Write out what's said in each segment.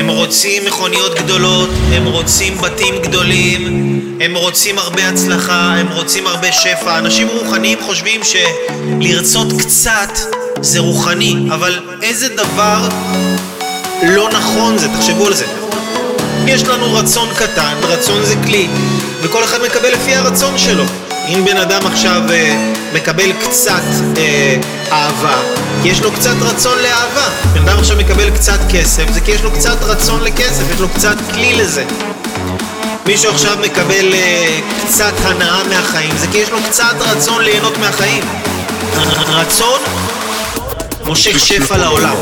הם רוצים מכוניות גדולות, הם רוצים בתים גדולים, הם רוצים הרבה הצלחה, הם רוצים הרבה שפע. אנשים רוחניים חושבים שלרצות קצת זה רוחני, אבל איזה דבר לא נכון זה, תחשבו על זה. יש לנו רצון קטן, רצון זה כלי, וכל אחד מקבל לפי הרצון שלו. אם בן אדם עכשיו אה, מקבל קצת אה, אהבה, כי יש לו קצת רצון לאהבה. בן אדם עכשיו מקבל קצת כסף, זה כי יש לו קצת רצון לכסף, יש לו קצת כלי לזה. מישהו עכשיו מקבל אה, קצת הנאה מהחיים, זה כי יש לו קצת רצון ליהנות מהחיים. רצון מושך שפע לעולם.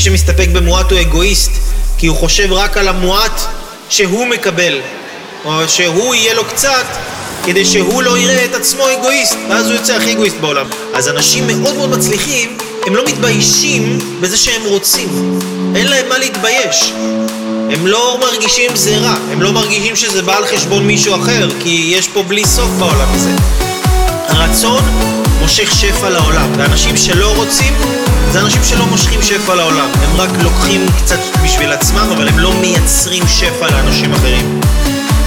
שמסתפק במועט הוא אגואיסט, כי הוא חושב רק על המועט שהוא מקבל, או שהוא יהיה לו קצת, כדי שהוא לא יראה את עצמו אגואיסט, ואז הוא יוצא הכי אגואיסט בעולם. אז אנשים מאוד מאוד מצליחים, הם לא מתביישים בזה שהם רוצים. אין להם מה להתבייש. הם לא מרגישים זה רע, הם לא מרגישים שזה בא על חשבון מישהו אחר, כי יש פה בלי סוף בעולם הזה. הרצון מושך שפע לעולם, ואנשים שלא רוצים, זה אנשים שלא מושכים שפע לעולם. הם רק לוקחים קצת בשביל עצמם, אבל הם לא מייצרים שפע לאנשים אחרים.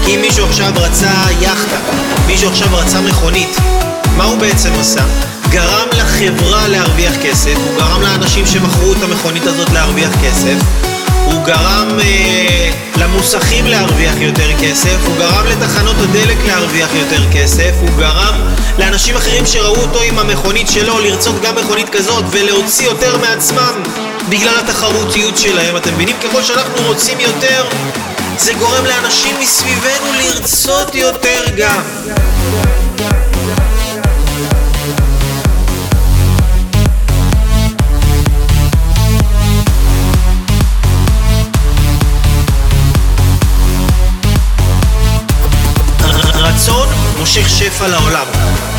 כי אם מישהו עכשיו רצה יאכטה, מישהו עכשיו רצה מכונית, מה הוא בעצם עשה? גרם לחברה להרוויח כסף, הוא גרם לאנשים שמכרו את המכונית הזאת להרוויח כסף, הוא גרם אה, למוסכים להרוויח יותר כסף, הוא גרם לתחנות הדלק להרוויח יותר כסף, הוא גרם לאנשים אחרים שראו אותו עם המכונית שלו לרצות גם מכונית כזאת ולהוציא יותר מעצמם בגלל התחרותיות שלהם. אתם מבינים? ככל שאנחנו רוצים יותר, זה גורם לאנשים מסביבנו לרצות יותר גם. chercher à l'orlame.